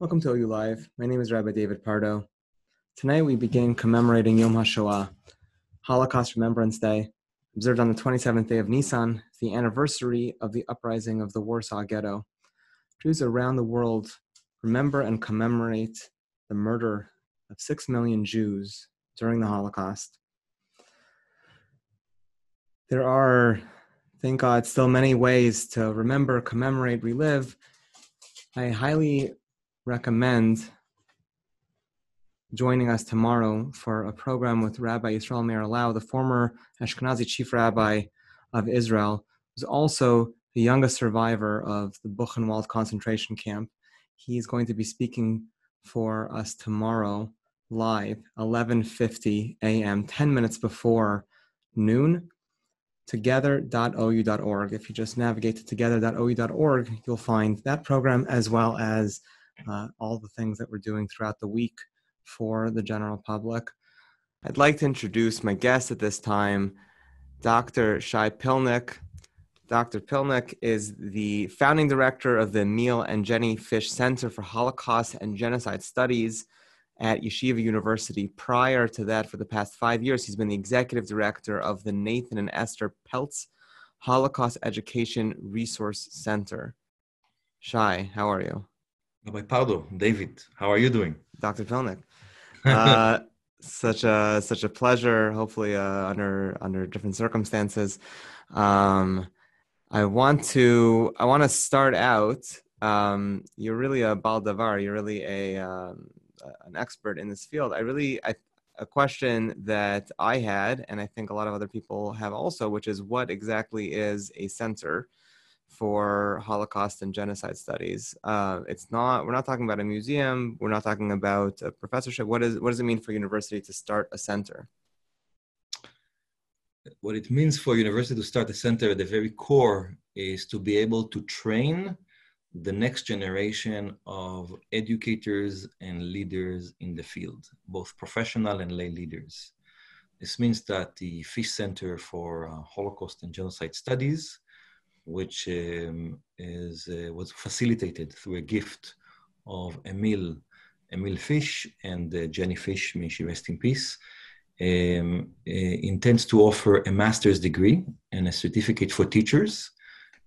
Welcome to OU Live. My name is Rabbi David Pardo. Tonight we begin commemorating Yom HaShoah, Holocaust Remembrance Day, observed on the 27th day of Nisan, the anniversary of the uprising of the Warsaw Ghetto. Jews around the world remember and commemorate the murder of six million Jews during the Holocaust. There are, thank God, still many ways to remember, commemorate, relive. I highly recommend joining us tomorrow for a program with Rabbi Yisrael Meir Lau, the former Ashkenazi chief rabbi of Israel, who's also the youngest survivor of the Buchenwald concentration camp. He's going to be speaking for us tomorrow live 11:50 a.m. 10 minutes before noon together.ou.org if you just navigate to together.ou.org you'll find that program as well as uh, all the things that we're doing throughout the week for the general public. I'd like to introduce my guest at this time, Dr. Shay Pilnik. Dr. Pilnik is the founding director of the Emil and Jenny Fish Center for Holocaust and Genocide Studies at Yeshiva University. Prior to that, for the past five years, he's been the executive director of the Nathan and Esther Pelz Holocaust Education Resource Center. Shay, how are you? Rabbi Pardo, David, how are you doing? Dr. Pilnik. Uh, such a such a pleasure. Hopefully, uh, under under different circumstances. Um, I want to I want to start out. Um, you're really a baldavar. You're really a um, an expert in this field. I really I, a question that I had, and I think a lot of other people have also, which is what exactly is a center? For Holocaust and genocide studies. Uh, it's not. We're not talking about a museum. We're not talking about a professorship. What is? What does it mean for university to start a center? What it means for university to start a center at the very core is to be able to train the next generation of educators and leaders in the field, both professional and lay leaders. This means that the Fish Center for uh, Holocaust and Genocide Studies which um, is, uh, was facilitated through a gift of Emil, Emil Fish and uh, Jenny Fish, may she rest in peace, um, uh, intends to offer a master's degree and a certificate for teachers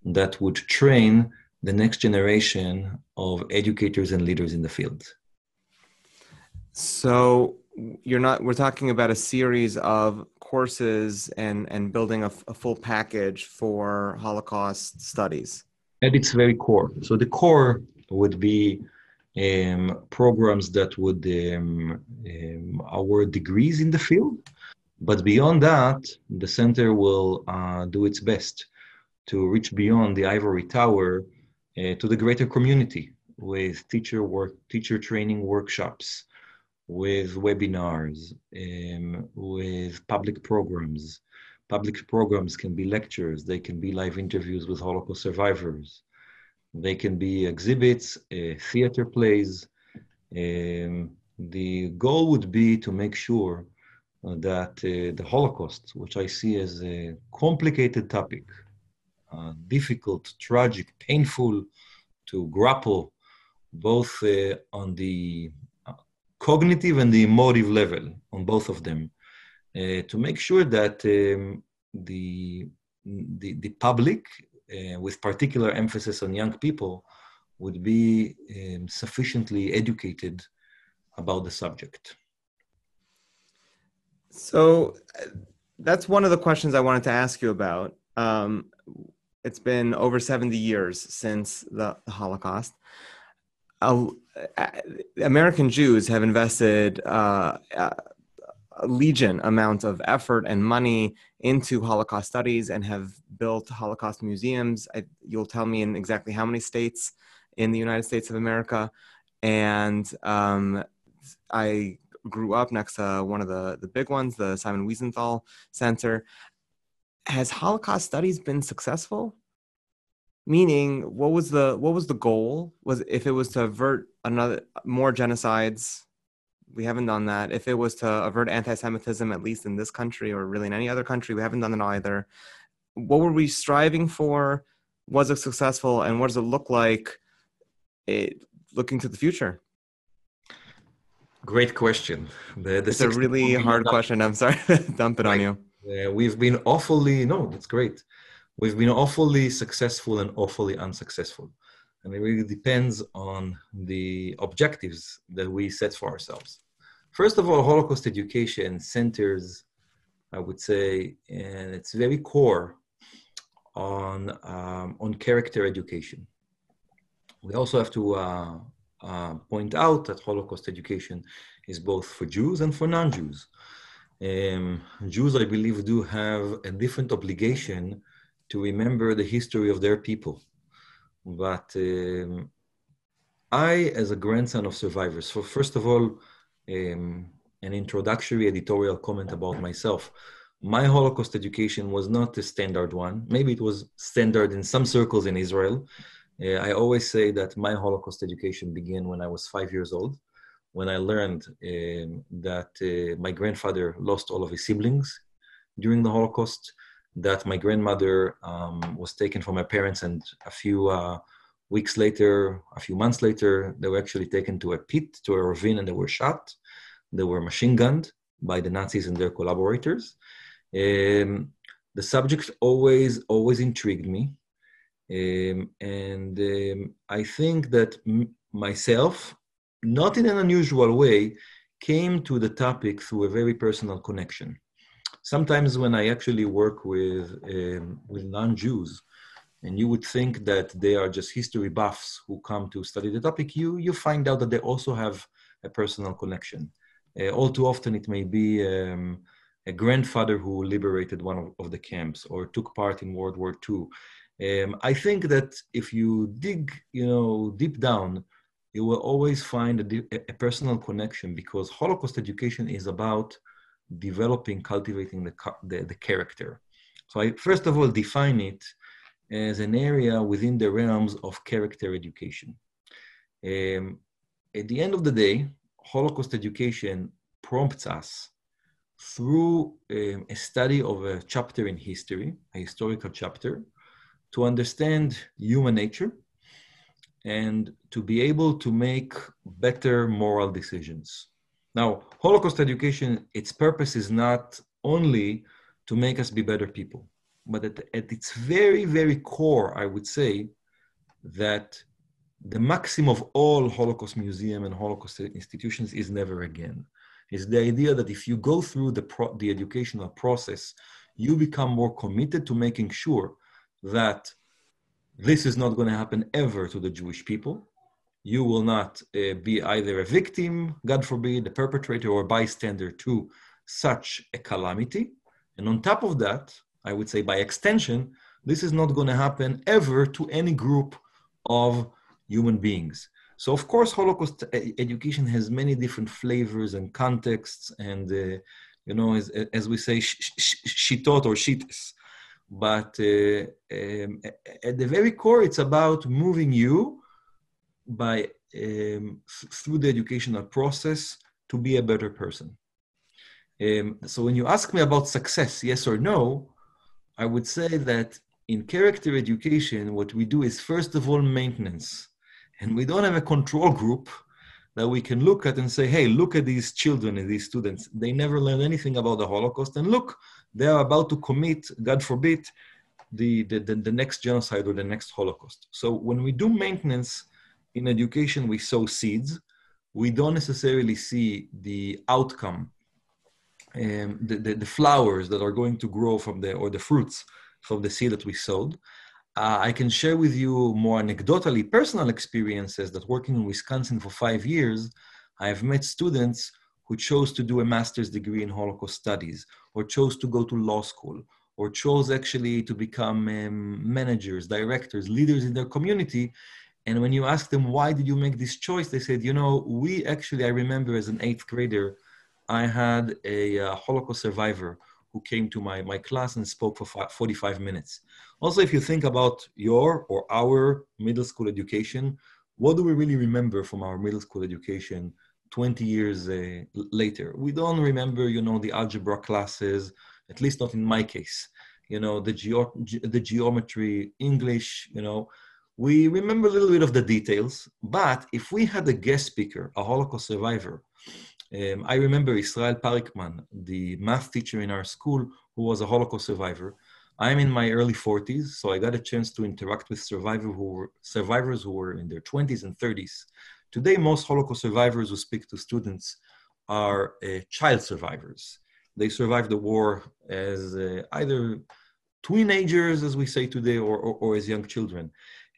that would train the next generation of educators and leaders in the field. So you're not we're talking about a series of courses and and building a, full package for Holocaust studies? At its very core. So the core would be um, programs that would um, um, award degrees in the field, but beyond that, the center will uh, do its best to reach beyond the ivory tower uh, to the greater community with teacher work, teacher training workshops, with webinars, um, with public programs. Public programs can be lectures, they can be live interviews with Holocaust survivors, they can be exhibits, uh, theater plays. Um, the goal would be to make sure uh, that uh, the Holocaust, which I see as a complicated topic, uh, difficult, tragic, painful to grapple, both uh, on the cognitive and the emotive level on both of them uh, to make sure that um, the, the, the public, uh, with particular emphasis on young people, would be um, sufficiently educated about the subject. So uh, that's one of the questions I wanted to ask you about. Um, it's been over 70 years since the, the Holocaust American Jews have invested uh, a legion amount of effort and money into Holocaust studies and have built Holocaust museums. I, you'll tell me in exactly how many states in the United States of America. And um, I grew up next to one of the, the big ones, the Simon Wiesenthal Center. Has Holocaust studies been successful? Meaning what was the what was the goal was if it was to avert another more genocides we haven't done that if it was to avert anti-semitism at least in this country or really in any other country we haven't done it either what were we striving for was it successful and what does it look like it, looking to the future? Great question. The, the it's a really hard question. I'm sorry dump it on you. Uh, we've been awfully, no, that's great. We've been awfully successful and awfully unsuccessful. And it really depends on the objectives that we set for ourselves. First of all, Holocaust education centers, I would say, and it's very core on, um, on character education. We also have to uh, uh, point out that Holocaust education is both for Jews and for non-Jews. Um, Jews, I believe, do have a different obligation to remember the history of their people. But um, I, as a grandson of survivors, so first of all, um, an introductory editorial comment about myself. My Holocaust education was not a standard one. Maybe it was standard in some circles in Israel, uh, I always say that my Holocaust education began when I was five years old, when I learned um, that uh, my grandfather lost all of his siblings during the Holocaust, that my grandmother um, was taken from my parents, and a few uh, weeks later, a few months later, they were actually taken to a pit, to a ravine, and they were shot. They were machine gunned by the Nazis and their collaborators. Um, the subject always, always intrigued me. Um, and um, I think that m- myself, not in an unusual way, came to the topic through a very personal connection. Sometimes when I actually work with um, with non-Jews, and you would think that they are just history buffs who come to study the topic, you you find out that they also have a personal connection. Uh, all too often, it may be um, a grandfather who liberated one of, of, the camps or took part in World War II. Um, I think that if you dig, you know, deep down, you will always find a, a, personal connection because Holocaust education is about developing, cultivating the, the, the character. So I first of all define it as an area within the realms of character education. Um, at the end of the day, Holocaust education prompts us through um, a study of a chapter in history, a historical chapter, to understand human nature and to be able to make better moral decisions. Now, Holocaust education, its purpose is not only to make us be better people, but at, at its very, very core, I would say that the maxim of all Holocaust museum and Holocaust institutions is never again. Is the idea that if you go through the, pro- the educational process, you become more committed to making sure that this is not going to happen ever to the Jewish people. You will not uh, be either a victim, God forbid, a perpetrator or bystander to such a calamity. And on top of that, I would say by extension, this is not going to happen ever to any group of human beings. So, of course, Holocaust education has many different flavors and contexts, and uh, you know, as, as we say, shitot or shitas. But uh, um, at the very core, it's about moving you by um, through the educational process to be a better person. Um, so when you ask me about success, yes or no, I would say that in character education, what we do is first of all maintenance, and we don't have a control group that we can look at and say, hey, look at these children and these students. They never learned anything about the Holocaust. And look, they are about to commit, God forbid, the, the, the, the next genocide or the next Holocaust. So when we do maintenance in education, we sow seeds. We don't necessarily see the outcome, um, the, the, the flowers that are going to grow from the, or the fruits from the seed that we sowed. Uh, I can share with you more anecdotally personal experiences that working in Wisconsin for five years, I have met students who chose to do a master's degree in Holocaust studies, or chose to go to law school, or chose actually to become um, managers, directors, leaders in their community. And when you ask them, why did you make this choice? They said, you know, we actually, I remember as an eighth grader, I had a uh, Holocaust survivor who came to my, my class and spoke for 45 minutes. Also, if you think about your or our middle school education, what do we really remember from our middle school education 20 years uh, later? We don't remember, you know, the algebra classes, at least not in my case. You know, the, geo- the geometry, English, you know, we remember a little bit of the details, but if we had a guest speaker, a Holocaust survivor, um, I remember Israel Parikman, the math teacher in our school, who was a Holocaust survivor. I'm in my early 40s, so I got a chance to interact with survivors who were, survivors who were in their 20s and 30s. Today, most Holocaust survivors who speak to students are uh, child survivors. They survived the war as uh, either teenagers, as we say today, or, or, or as young children.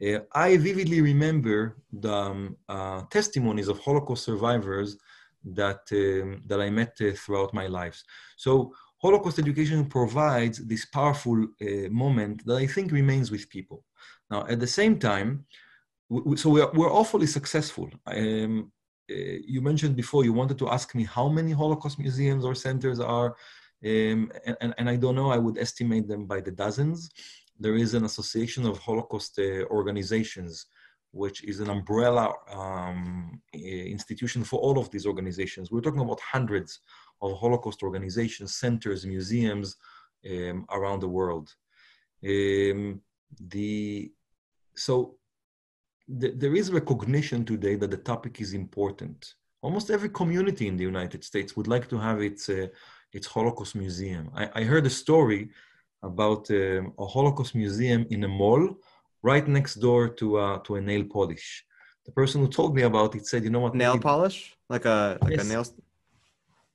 Uh, I vividly remember the um, uh, testimonies of Holocaust survivors that um, that I met uh, throughout my life. So Holocaust education provides this powerful uh, moment that I think remains with people. Now, at the same time, we, so we're, we're awfully successful. Um, uh, you mentioned before you wanted to ask me how many Holocaust museums or centers are, um, and, and, I don't know. I would estimate them by the dozens. There is an association of Holocaust uh, organizations which is an umbrella um, institution for all of these organizations. We're talking about hundreds of Holocaust organizations, centers, museums um, around the world. Um, the so th- there is recognition today that the topic is important. Almost every community in the United States would like to have its uh, its Holocaust museum. I, I heard a story about um, a Holocaust museum in a mall right next door to uh, to a nail polish. The person who told me about it said, "You know what? Nail polish, like a like yes. a nail."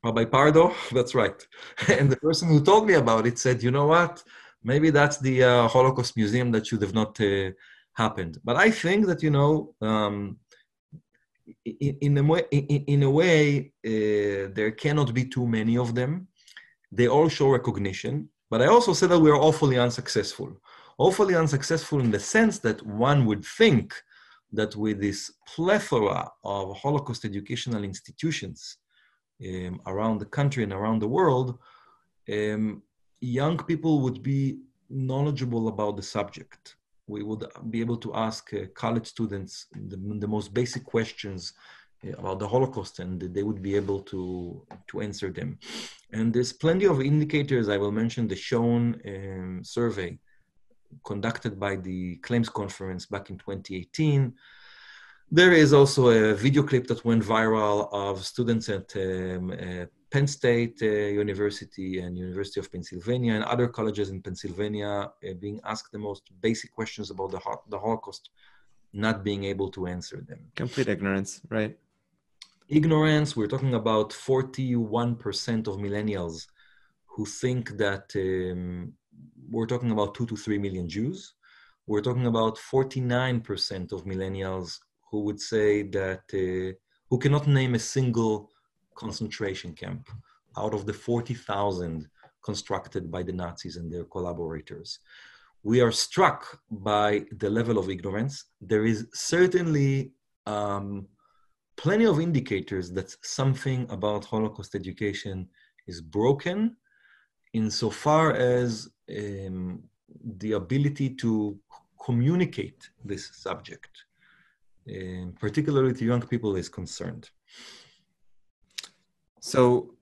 Rabbi Pardo, that's right. and the person who told me about it said, "You know what? Maybe that's the uh, Holocaust museum that should have not uh, happened." But I think that you know. Um, in, in, a way, in, in a way uh, there cannot be too many of them. They all show recognition, but I also said that we are awfully unsuccessful awfully unsuccessful in the sense that one would think that with this plethora of Holocaust educational institutions um, around the country and around the world, um, young people would be knowledgeable about the subject. We would be able to ask uh, college students the, the, most basic questions about the Holocaust, and they would be able to to answer them. And there's plenty of indicators. I will mention the Schoen um, survey conducted by the claims conference back in 2018. There is also a video clip that went viral of students at um, uh, Penn State uh, University and University of Pennsylvania and other colleges in Pennsylvania uh, being asked the most basic questions about the, the Holocaust, not being able to answer them. Complete ignorance, right? Ignorance, we're talking about 41% of millennials who think that um, we're talking about two to three million Jews. We're talking about 49% of millennials who would say that, uh, who cannot name a single concentration camp out of the 40,000 constructed by the Nazis and their collaborators. We are struck by the level of ignorance. There is certainly um, plenty of indicators that something about Holocaust education is broken insofar as um, the ability to communicate this subject, um, particularly to young people, is concerned. So,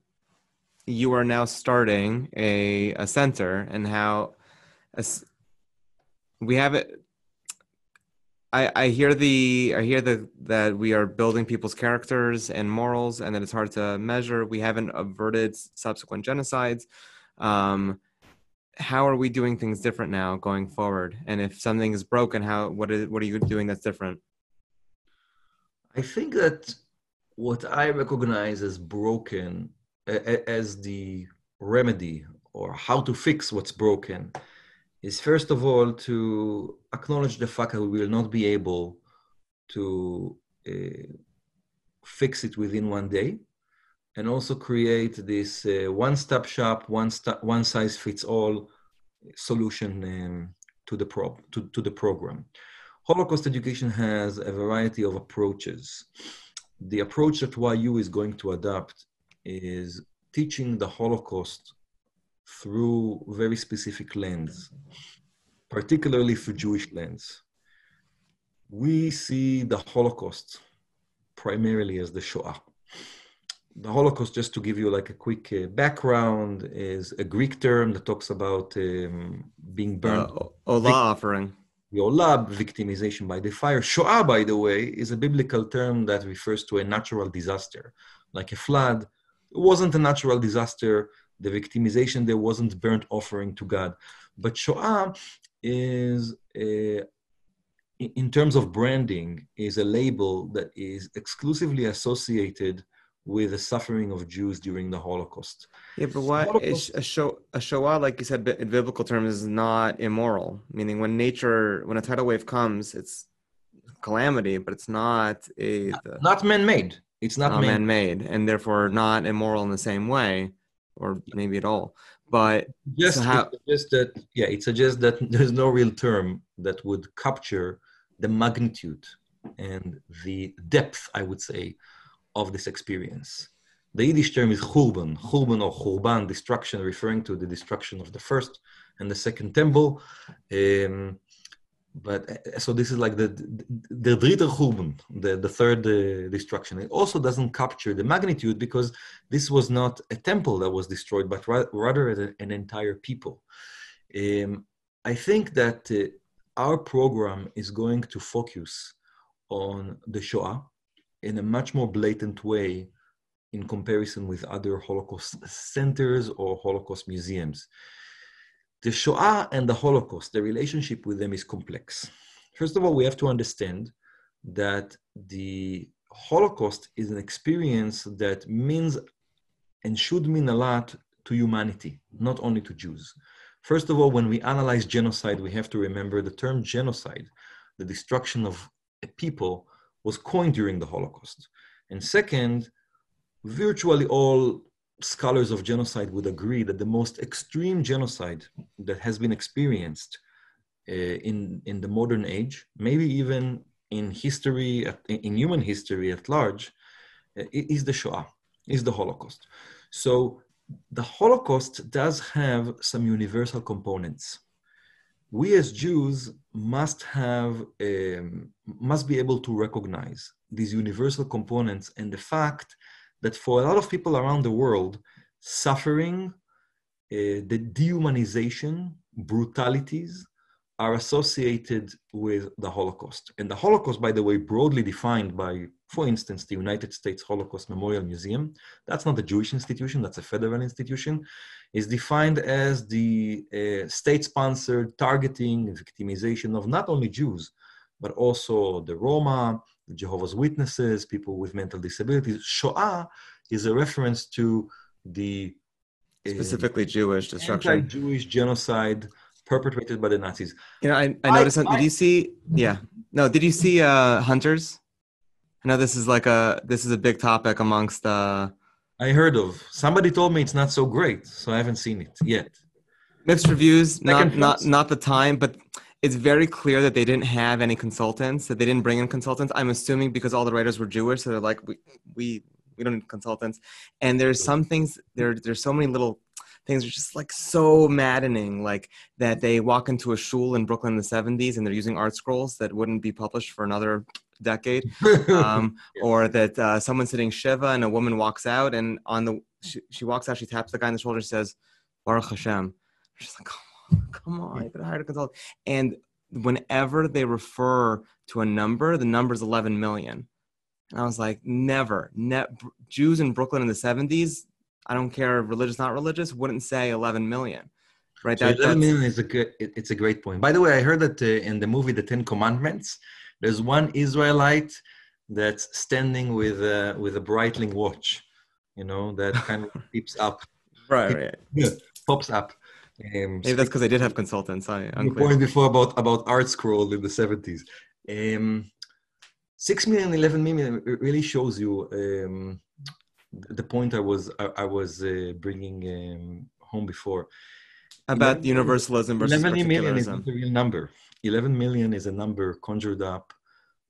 you are now starting a, a center, and how a, we have it. I, I hear the I hear the that we are building people's characters and morals, and that it's hard to measure. We haven't averted subsequent genocides. Um, how are we doing things different now going forward? And if something is broken, how what is what are you doing that's different? I think that what I recognize as broken as the remedy or how to fix what's broken is first of all to acknowledge the fact that we will not be able to uh, fix it within one day and also create this uh, one-stop shop, one, st- one size fits all solution um, to, the pro- to, to the program. Holocaust education has a variety of approaches. The approach that YU is going to adopt is teaching the Holocaust through very specific lens, particularly through Jewish lens. We see the Holocaust primarily as the Shoah the Holocaust, just to give you like a quick uh, background, is a Greek term that talks about um, being burned. Uh, Olah offering. Yola, victimization by the fire. Shoah, by the way, is a biblical term that refers to a natural disaster, like a flood. It wasn't a natural disaster. The victimization there wasn't burnt offering to God. But Shoah is, uh, a, in terms of branding, is a label that is exclusively associated with the suffering of Jews during the Holocaust. Yeah, but why is a show a Shoah, like you said in biblical terms, is not immoral? Meaning, when nature, when a tidal wave comes, it's calamity, but it's not a the, not man-made. It's not, not man-made, and therefore not immoral in the same way, or maybe at all. But just so how, just that yeah, it suggests that there's no real term that would capture the magnitude and the depth, I would say, of this experience. The Yiddish term is churban, churban or churban, destruction, referring to the destruction of the first and the second temple. Um, but uh, so this is like the the dritter churban, the the third uh, destruction. It also doesn't capture the magnitude because this was not a temple that was destroyed, but ra- rather an entire people. Um, I think that uh, our program is going to focus on the Shoah in a much more blatant way in comparison with other Holocaust centers or Holocaust museums. The Shoah and the Holocaust, the relationship with them is complex. First of all, we have to understand that the Holocaust is an experience that means and should mean a lot to humanity, not only to Jews. First of all, when we analyze genocide, we have to remember the term genocide, the destruction of a people, was coined during the Holocaust. And second, virtually all scholars of genocide would agree that the most extreme genocide that has been experienced uh, in, in the modern age, maybe even in history, in human history at large, uh, is the Shoah, is the Holocaust. So the Holocaust does have some universal components we as Jews must have um, must be able to recognize these universal components and the fact that for a lot of people around the world, suffering, uh, the dehumanization, brutalities are associated with the Holocaust. And the Holocaust, by the way, broadly defined by, for instance, the United States Holocaust Memorial Museum, that's not a Jewish institution, that's a federal institution, is defined as the uh, state-sponsored targeting and victimization of not only Jews, but also the Roma, Jehovah's Witnesses, people with mental disabilities. Shoah is a reference to the uh, specifically Jewish destruction, anti-Jewish genocide perpetrated by the Nazis. You know, I, I noticed. I, did you see? Yeah. No. Did you see uh, Hunters? I know this is like a this is a big topic amongst. Uh, I heard of. Somebody told me it's not so great, so I haven't seen it yet. Mixed reviews. Not not not the time, but it's very clear that they didn't have any consultants. That they didn't bring in consultants. I'm assuming because all the writers were Jewish, so they're like, we we we don't need consultants. And there's some things there. There's so many little things are just like so maddening like that they walk into a shul in brooklyn in the 70s and they're using ArtScrolls that wouldn't be published for another decade um, yeah. or that uh, someone's sitting shiva and a woman walks out and on the she, she walks out she taps the guy in the shoulder and says baruch hashem she's like on, come on you could hire a consultant and whenever they refer to a number the number is 11 million and i was like never ne- jews in brooklyn in the 70s I don't care if religious, not religious, wouldn't say 11 million. Right. So that, 11 million is a good, it, it's a great point. By the way, I heard that uh, in the movie, The 10 Commandments, there's one Israelite that's standing with a, with a Breitling watch, you know, that kind of keeps up. Right. right. Pops up. Um, Maybe that's because I did have consultants. I unclear. point before about about ArtScroll in the 70s. Um, six million, 11 million really shows you um, the point I was I, I was uh, bringing um, home before about 11, universalism versus 11 million is not the real number. 11 million is a number conjured up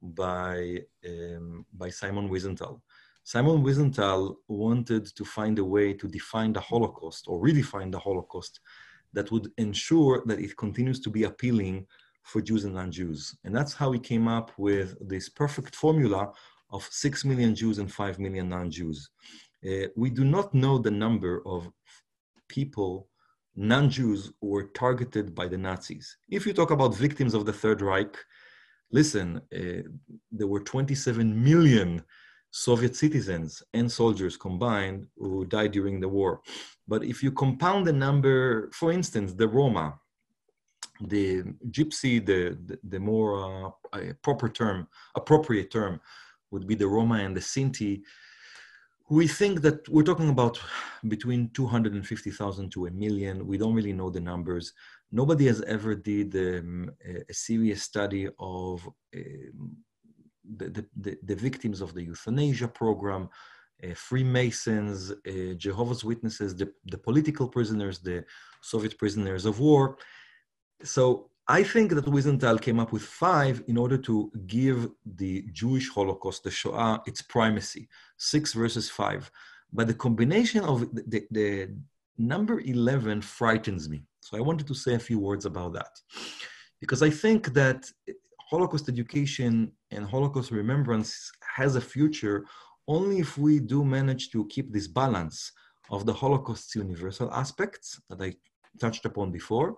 by um, by Simon Wiesenthal. Simon Wiesenthal wanted to find a way to define the Holocaust or redefine the Holocaust that would ensure that it continues to be appealing for Jews and non-Jews. And that's how he came up with this perfect formula of 6 million Jews and 5 million non Jews. Uh, we do not know the number of people non-Jews who were targeted by the Nazis. If you talk about victims of the Third Reich, listen, uh, there were 27 million Soviet citizens and soldiers combined who died during the war. But if you compound the number, for instance, the Roma, the Gypsy, the, the, the more uh, proper term, appropriate term would be the Roma and the Sinti, we think that we're talking about between 250,000 to a million. We don't really know the numbers. Nobody has ever did um, a, a, serious study of um, the, the, the, victims of the euthanasia program, uh, Freemasons, uh, Jehovah's Witnesses, the, the political prisoners, the Soviet prisoners of war. So I think that Wiesenthal came up with five in order to give the Jewish Holocaust, the Shoah, its primacy, six versus five. But the combination of the, the, the, number 11 frightens me. So I wanted to say a few words about that. Because I think that Holocaust education and Holocaust remembrance has a future only if we do manage to keep this balance of the Holocaust's universal aspects that I touched upon before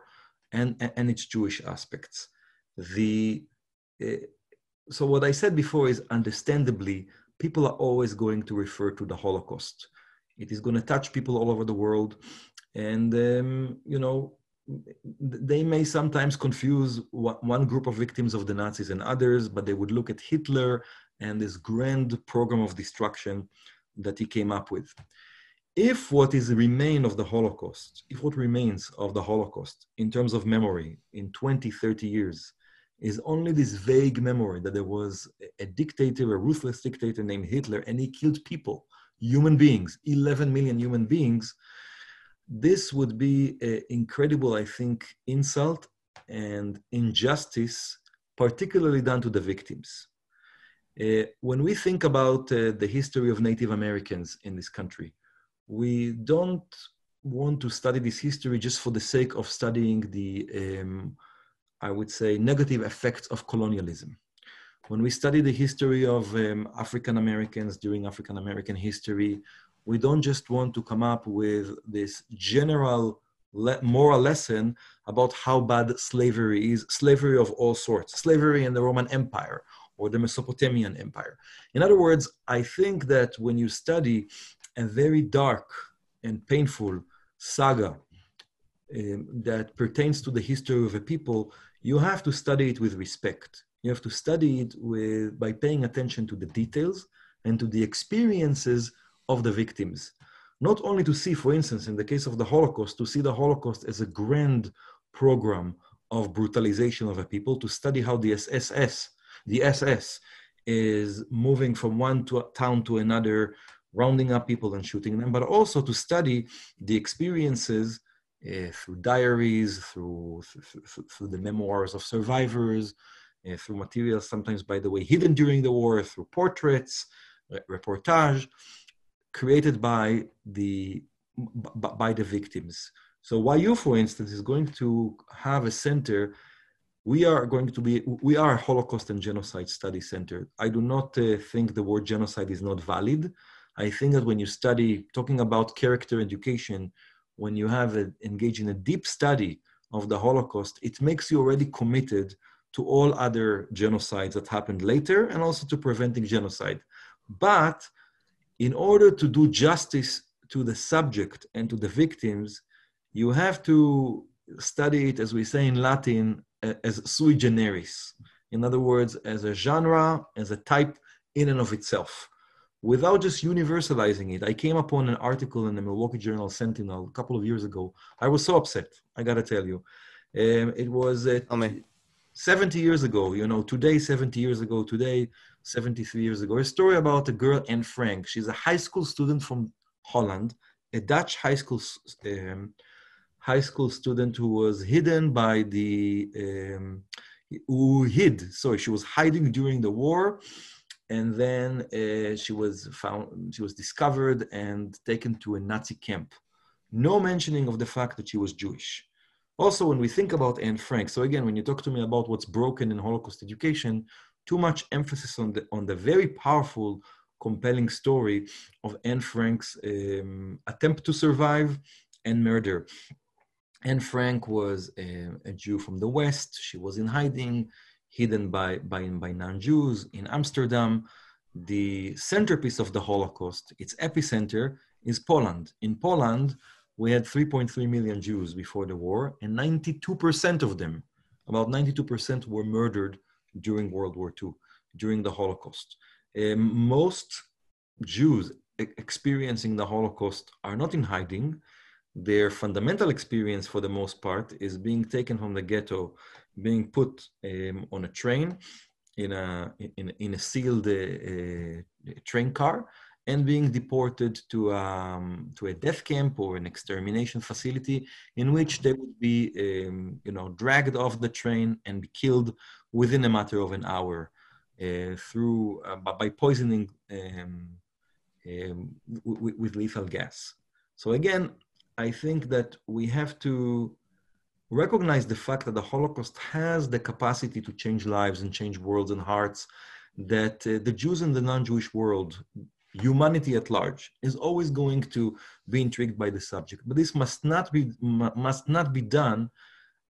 and, and its Jewish aspects. The, uh, so what I said before is understandably, people are always going to refer to the Holocaust. It is going to touch people all over the world. And, um, you know, they may sometimes confuse one group of victims of the Nazis and others, but they would look at Hitler and this grand program of destruction that he came up with. If what is remain of the Holocaust, if what remains of the Holocaust in terms of memory in 20, 30 years is only this vague memory that there was a dictator, a ruthless dictator named Hitler, and he killed people, human beings, 11 million human beings, this would be an incredible, I think, insult and injustice, particularly done to the victims. Uh, when we think about uh, the history of Native Americans in this country, we don't want to study this history just for the sake of studying the, um, I would say, negative effects of colonialism. When we study the history of um, African Americans during African American history, we don't just want to come up with this general le- moral lesson about how bad slavery is, slavery of all sorts, slavery in the Roman Empire or the Mesopotamian Empire. In other words, I think that when you study a very dark and painful saga um, that pertains to the history of a people, you have to study it with respect. You have to study it with, by paying attention to the details and to the experiences of the victims. Not only to see, for instance, in the case of the Holocaust, to see the Holocaust as a grand program of brutalization of a people, to study how the SS, the SS, is moving from one to, town to another, rounding up people and shooting them, but also to study the experiences uh, through diaries, through, through, through, the memoirs of survivors, uh, through materials sometimes, by the way, hidden during the war, through portraits, reportage, created by the, by the victims. So YU, for instance, is going to have a center we are going to be we are a holocaust and genocide study center i do not uh, think the word genocide is not valid I think that when you study, talking about character education, when you have a, engaged in a deep study of the Holocaust, it makes you already committed to all other genocides that happened later and also to preventing genocide. But in order to do justice to the subject and to the victims, you have to study it, as we say in Latin, as sui generis. In other words, as a genre, as a type in and of itself without just universalizing it. I came upon an article in the Milwaukee Journal Sentinel a couple of years ago. I was so upset, I gotta tell you. Um, it was uh, 70 years ago, you know, today, 70 years ago, today, 73 years ago. A story about a girl, Anne Frank. She's a high school student from Holland, a Dutch high school um, high school student who was hidden by the um, who hid. Sorry, she was hiding during the war and then uh, she was found she was discovered and taken to a nazi camp no mentioning of the fact that she was jewish also when we think about anne frank so again when you talk to me about what's broken in holocaust education too much emphasis on the on the very powerful compelling story of anne frank's um, attempt to survive and murder Anne Frank was a, a, Jew from the West. She was in hiding, hidden by, by, by non Jews in Amsterdam. The centerpiece of the Holocaust, its epicenter, is Poland. In Poland, we had 3.3 million Jews before the war, and 92% of them, about 92%, were murdered during World War II, during the Holocaust. Um, most Jews experiencing the Holocaust are not in hiding. Their fundamental experience, for the most part, is being taken from the ghetto, being put um, on a train, in a in, in a sealed uh, uh, train car, and being deported to, um, to a death camp or an extermination facility in which they would be um, you know, dragged off the train and be killed within a matter of an hour uh, through, uh, by poisoning um, um with, lethal gas. So again, I think that we have to recognize the fact that the Holocaust has the capacity to change lives and change worlds and hearts that uh, the Jews in the non-Jewish world humanity at large is always going to be intrigued by the subject. But this must not be must not be done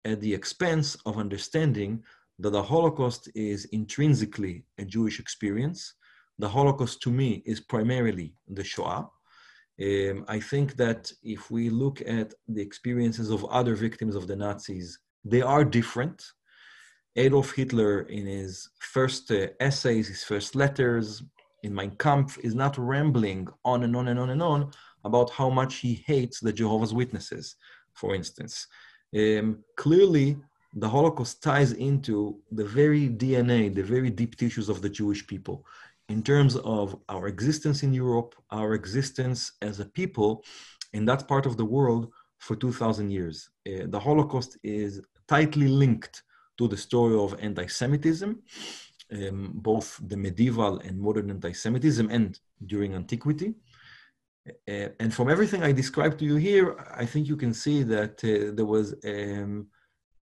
at the expense of understanding that the holocaust is intrinsically a jewish experience. The holocaust to me is primarily the shoah. Um, i think that if we look at the experiences of other victims of the nazis they are different. Adolf hitler in his first uh, essays his first letters in Mein Kampf is not rambling on and on and on and on about how much he hates the Jehovah's Witnesses, for instance. Um, clearly, the Holocaust ties into the very DNA, the very deep tissues of the Jewish people, in terms of our existence in Europe, our existence as a people in that part of the world for 2,000 years. Uh, the Holocaust is tightly linked to the story of anti Semitism um, both the medieval and modern anti-Semitism and during antiquity. Uh, and from everything I described to you here, I think you can see that uh, there was um,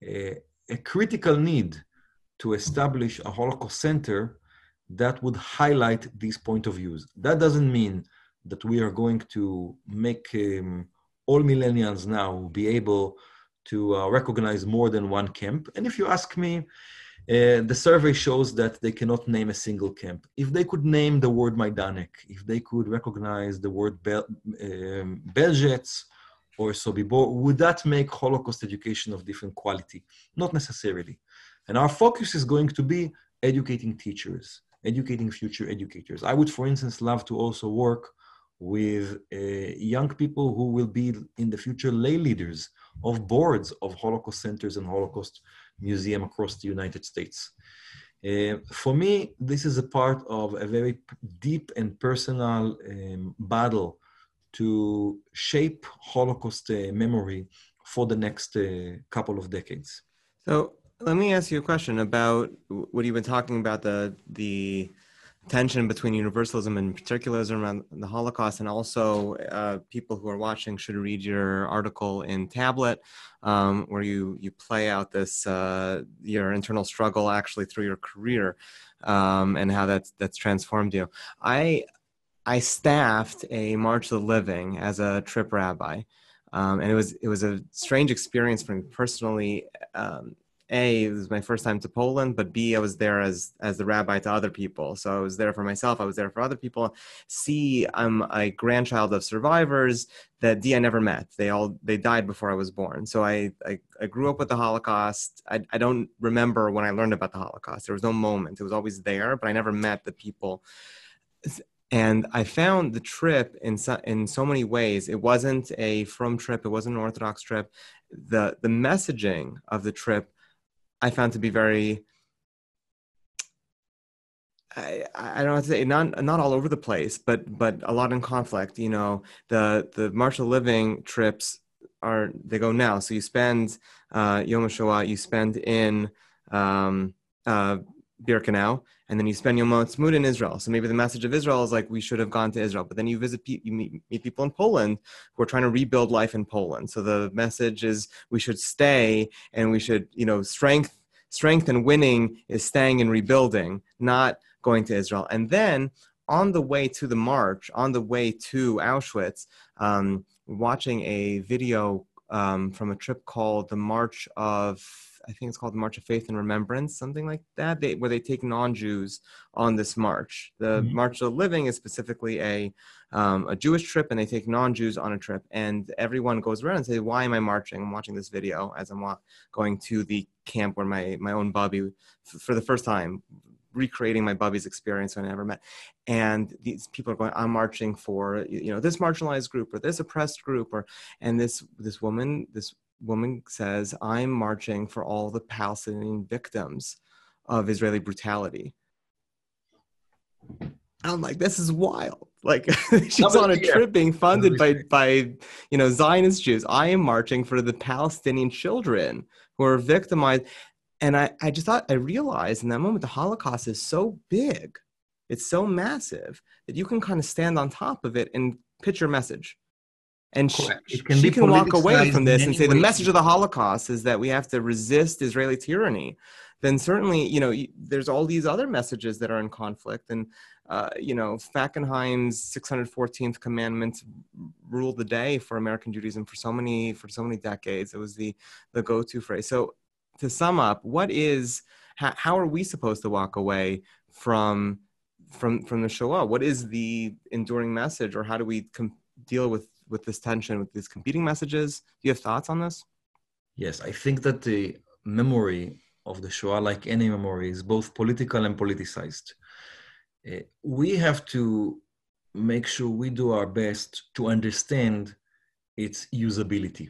a, a, critical need to establish a Holocaust center that would highlight these point of views. That doesn't mean that we are going to make um, all millennials now be able to uh, recognize more than one camp. And if you ask me, uh, the survey shows that they cannot name a single camp. If they could name the word Majdanek, if they could recognize the word Bel- um, or Sobibor, would that make Holocaust education of different quality? Not necessarily. And our focus is going to be educating teachers, educating future educators. I would, for instance, love to also work with uh, young people who will be in the future lay leaders of boards of Holocaust centers and Holocaust museum across the United States. Uh, for me, this is a part of a very deep and personal um, battle to shape Holocaust uh, memory for the next uh, couple of decades. So let me ask you a question about what you've been talking about the the tension between universalism and particularism around the Holocaust, and also uh, people who are watching should read your article in Tablet, um, where you you play out this uh, your internal struggle actually through your career, um, and how that's that's transformed you. I I staffed a March of the Living as a trip rabbi, um, and it was it was a strange experience for me personally. Um, a it was my first time to poland but b i was there as as the rabbi to other people. So i was there for myself i was there for other people. C i'm a grandchild of survivors that d i never met. They all they died before i was born. So i i, I grew up with the holocaust. I, I don't remember when i learned about the holocaust. There was no moment. It was always there but i never met the people. And I found the trip in so, in so many ways. It wasn't a frum trip. It wasn't an Orthodox trip. the The messaging of the trip I found to be very I, I don't know to say not not all over the place, but but a lot in conflict. You know, the the March of Living trips are they go now. So you spend uh, Yom HaShoah, you spend in um, uh, Birkenau, and then you spend Yom Ha'atzmaut in Israel. So maybe the message of Israel is like we should have gone to Israel, but then you visit, you meet, meet people in Poland who are trying to rebuild life in Poland. So the message is we should stay and we should, you know, strength, strength and winning is staying and rebuilding, not going to Israel. And then on the way to the march, on the way to Auschwitz, um, watching a video um, from a trip called the March of I think it's called the March of Faith and Remembrance, something like that, they, where they take non-Jews on this march. The mm-hmm. March of the Living is specifically a um, a Jewish trip, and they take non-Jews on a trip, and everyone goes around and say, "Why am I marching?" I'm watching this video as I'm wa- going to the camp where my my own bubby, f- for the first time, recreating my bubby's experience when I never met. And these people are going, I'm marching for, you know, this marginalized group or this oppressed group or, and this, this woman, this woman says, I'm marching for all the Palestinian victims of Israeli brutality. I'm like, this is wild. Like she's on a trip being funded by by you know Zionist Jews. I am marching for the Palestinian children who are victimized. And I, I just thought I realized in that moment the Holocaust is so big, it's so massive that you can kind of stand on top of it and pitch your message. And she can, she can walk away from this and say the message of the Holocaust is that we have to resist Israeli tyranny. Then certainly, you know, there's all these other messages that are in conflict. And, uh, you know, Fackenheim's 614th commandment ruled the day for American Judaism for so many for so many decades. It was the the go-to phrase. So to sum up, what is how, how are we supposed to walk away from from from the Shoah? What is the enduring message, or how do we com- deal with with this tension, with these competing messages? Do you have thoughts on this? Yes, I think that the memory of the Shoah, like any memory, is both political and politicized. Uh, we have to make sure we do our best to understand its usability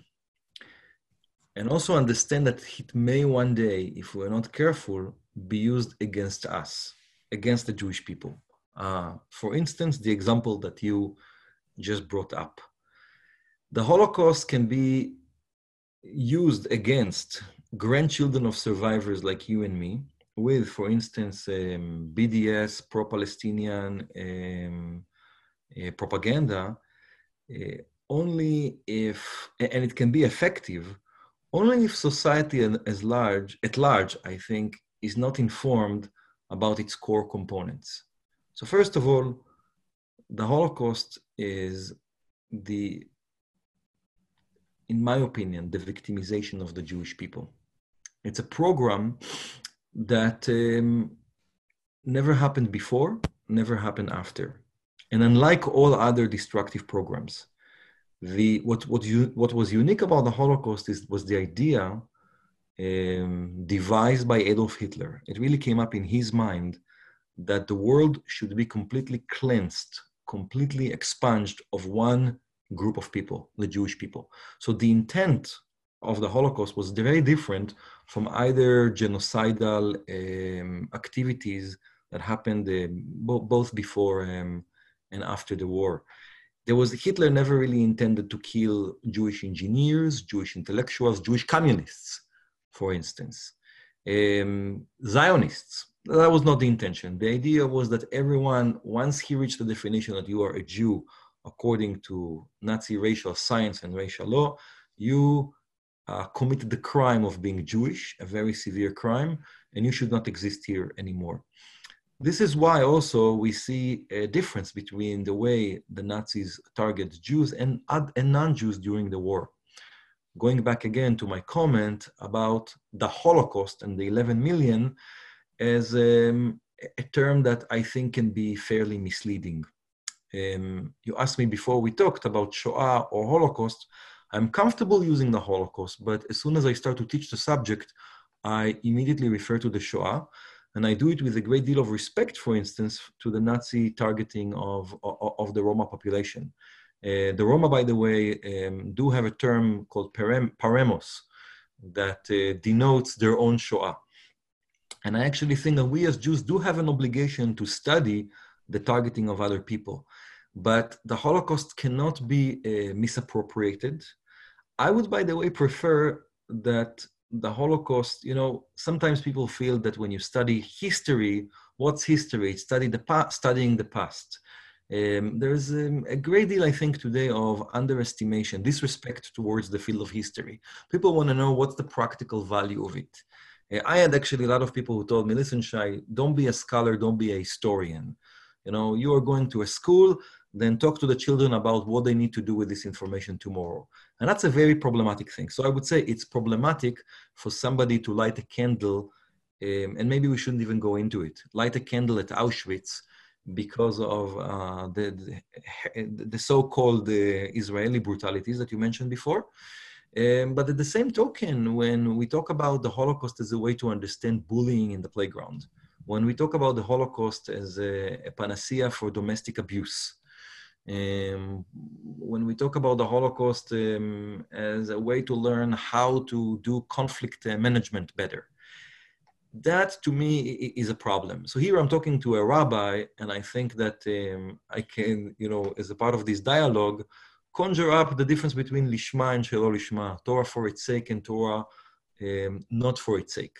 and also understand that it may one day, if we're not careful, be used against us, against the Jewish people. Uh, for instance, the example that you just brought up. The Holocaust can be used against grandchildren of survivors like you and me, with, for instance, um, BDS, pro Palestinian um, uh, propaganda, uh, only if, and it can be effective only if society as large, at large, I think, is not informed about its core components. So first of all, the Holocaust is the, in my opinion, the victimization of the Jewish people. It's a program that um, never happened before, never happened after. And unlike all other destructive programs, the what what you what was unique about the Holocaust is was the idea um, devised by Adolf Hitler. It really came up in his mind that the world should be completely cleansed, completely expunged of one group of people, the Jewish people. So the intent of the Holocaust was very different from either genocidal um, activities that happened uh, bo- both before um, and after the war there was Hitler never really intended to kill Jewish engineers, Jewish intellectuals, Jewish communists, for instance, um, Zionists. That was not the intention. The idea was that everyone, once he reached the definition that you are a Jew according to Nazi racial science and racial law, you uh, committed the crime of being Jewish, a very severe crime, and you should not exist here anymore. This is why also we see a difference between the way the Nazis target Jews and, and non-Jews during the war. Going back again to my comment about the Holocaust and the 11 million as um, a term that I think can be fairly misleading. Um, you asked me before we talked about Shoah or Holocaust. I'm comfortable using the Holocaust, but as soon as I start to teach the subject, I immediately refer to the Shoah and I do it with a great deal of respect, for instance, to the Nazi targeting of, of, of the Roma population. Uh, the Roma, by the way, um, do have a term called parem, Porajmos that uh, denotes their own Shoah. And I actually think that we as Jews do have an obligation to study the targeting of other people. But the Holocaust cannot be uh, misappropriated. I would, by the way, prefer that the Holocaust, you know, sometimes people feel that when you study history, what's history? It's study the past, studying the past. Um, there's um, a great deal, I think, today of underestimation, disrespect towards the field of history. People want to know what's the practical value of it. Uh, I had actually a lot of people who told me, listen, Shay, don't be a scholar, don't be a historian. You know, you are going to a school then talk to the children about what they need to do with this information tomorrow. And that's a very problematic thing. So I would say it's problematic for somebody to light a candle, um, and maybe we shouldn't even go into it, light a candle at Auschwitz because of uh, the, the, the so-called uh, Israeli brutalities that you mentioned before. Um, but at the same token, when we talk about the Holocaust as a way to understand bullying in the playground, when we talk about the Holocaust as a, a panacea for domestic abuse, um, when we talk about the Holocaust um, as a way to learn how to do conflict uh, management better, that to me is a problem. So here I'm talking to a rabbi, and I think that um, I can, you know, as a part of this dialogue, conjure up the difference between lishma and shelo lishma, Torah for its sake and Torah um, not for its sake.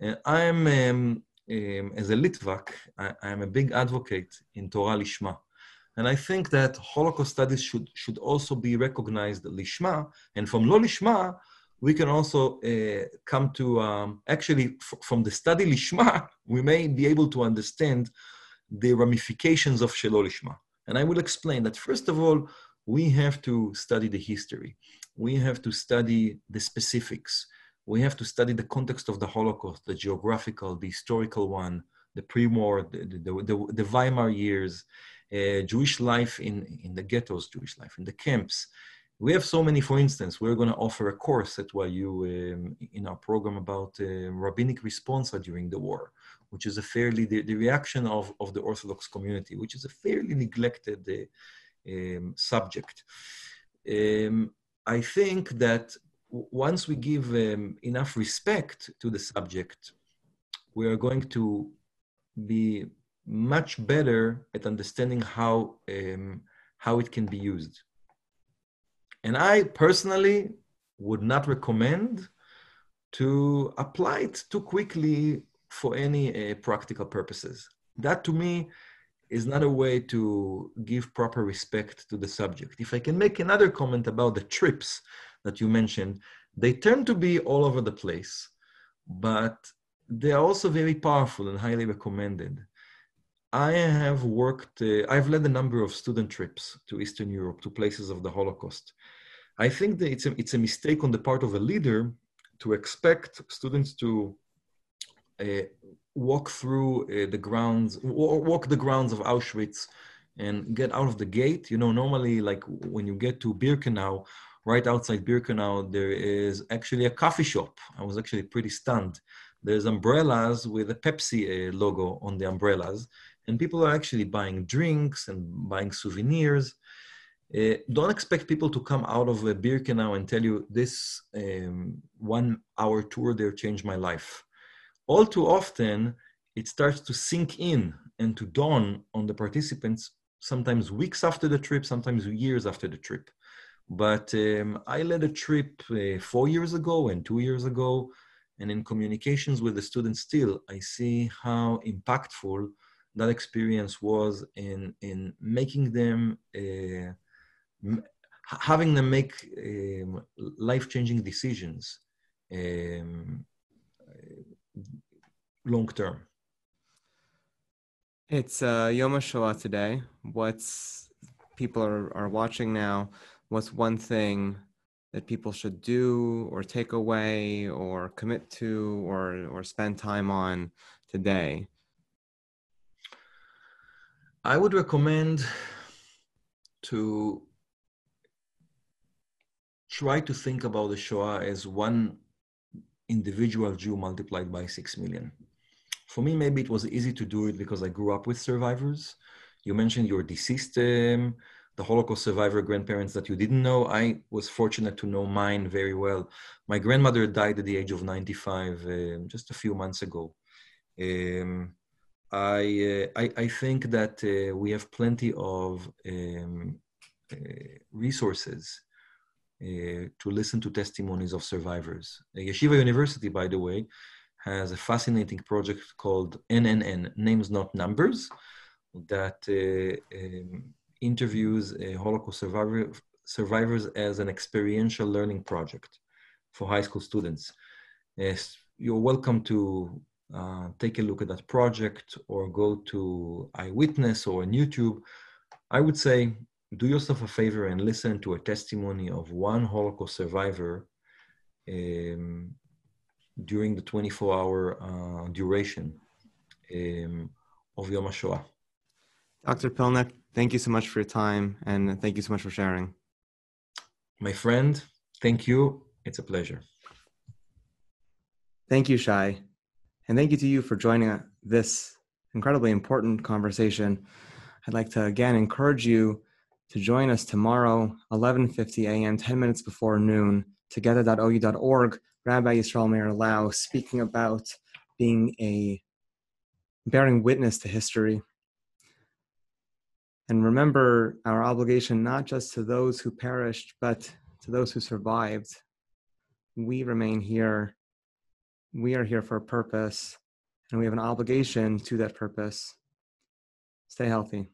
And I'm, um, um, as a Litvak, I, am a big advocate in Torah lishma. And I think that Holocaust studies should, should also be recognized lishma, and from lo lishma, we can also uh, come to um, actually f- from the study lishma, we may be able to understand the ramifications of shelo lishma. And I will explain that first of all, we have to study the history. We have to study the specifics. We have to study the context of the Holocaust, the geographical, the historical one, the pre-war, the, the, the, the Weimar years, uh, Jewish life in, in the ghettos, Jewish life in the camps, we have so many, for instance, we're going to offer a course at YU um, in our program about uh, rabbinic responsa during the war, which is a fairly, the, the, reaction of, of the Orthodox community, which is a fairly neglected uh, um, subject. Um, I think that once we give um, enough respect to the subject, we are going to be much better at understanding how, um, how it can be used. And I personally would not recommend to apply it too quickly for any uh, practical purposes. That to me is not a way to give proper respect to the subject. If I can make another comment about the trips that you mentioned, they tend to be all over the place, but they are also very powerful and highly recommended. I have worked, uh, I've led a number of student trips to Eastern Europe, to places of the Holocaust. I think that it's a, it's a mistake on the part of a leader to expect students to uh, walk through uh, the grounds, walk the grounds of Auschwitz and get out of the gate. You know, normally, like when you get to Birkenau, right outside Birkenau, there is actually a coffee shop. I was actually pretty stunned. There's umbrellas with a Pepsi uh, logo on the umbrellas and people are actually buying drinks and buying souvenirs. Uh, don't expect people to come out of a Birkenau and tell you this um, one hour tour there changed my life. All too often, it starts to sink in and to dawn on the participants sometimes weeks after the trip, sometimes years after the trip. But um, I led a trip uh, four years ago and two years ago, and in communications with the students still, I see how impactful that experience was in in making them uh, m- having them make um, life-changing decisions um, long term it's uh, Yom HaShoah today. What's people are, are watching now? What's one thing that people should do or take away or commit to or, or spend time on today I would recommend to try to think about the Shoah as one individual Jew multiplied by six million. For me, maybe it was easy to do it because I grew up with survivors. You mentioned your deceased, um, the Holocaust survivor grandparents that you didn't know. I was fortunate to know mine very well. My grandmother died at the age of 95 um, just a few months ago. Um, I, uh, I, I, think that uh, we have plenty of um, uh, resources uh, to listen to testimonies of survivors. Yeshiva University, by the way, has a fascinating project called NNN, Names Not Numbers, that uh, um, interviews Holocaust survivor, survivors as an experiential learning project for high school students. you're welcome to uh, take a look at that project or go to Eyewitness or on YouTube. I would say do yourself a favor and listen to a testimony of one Holocaust survivor um, during the 24 hour uh, duration um, of Yom HaShoah. Dr. Pilnik, thank you so much for your time and thank you so much for sharing. My friend, thank you. It's a pleasure. Thank you, Shay. And thank you to you for joining this incredibly important conversation. I'd like to again encourage you to join us tomorrow, 11:50 a.m., 10 minutes before noon, together.ou.org. Rabbi Yisrael Meir Lau speaking about being a bearing witness to history. And remember our obligation not just to those who perished, but to those who survived. We remain here. We are here for a purpose, and we have an obligation to that purpose. Stay healthy.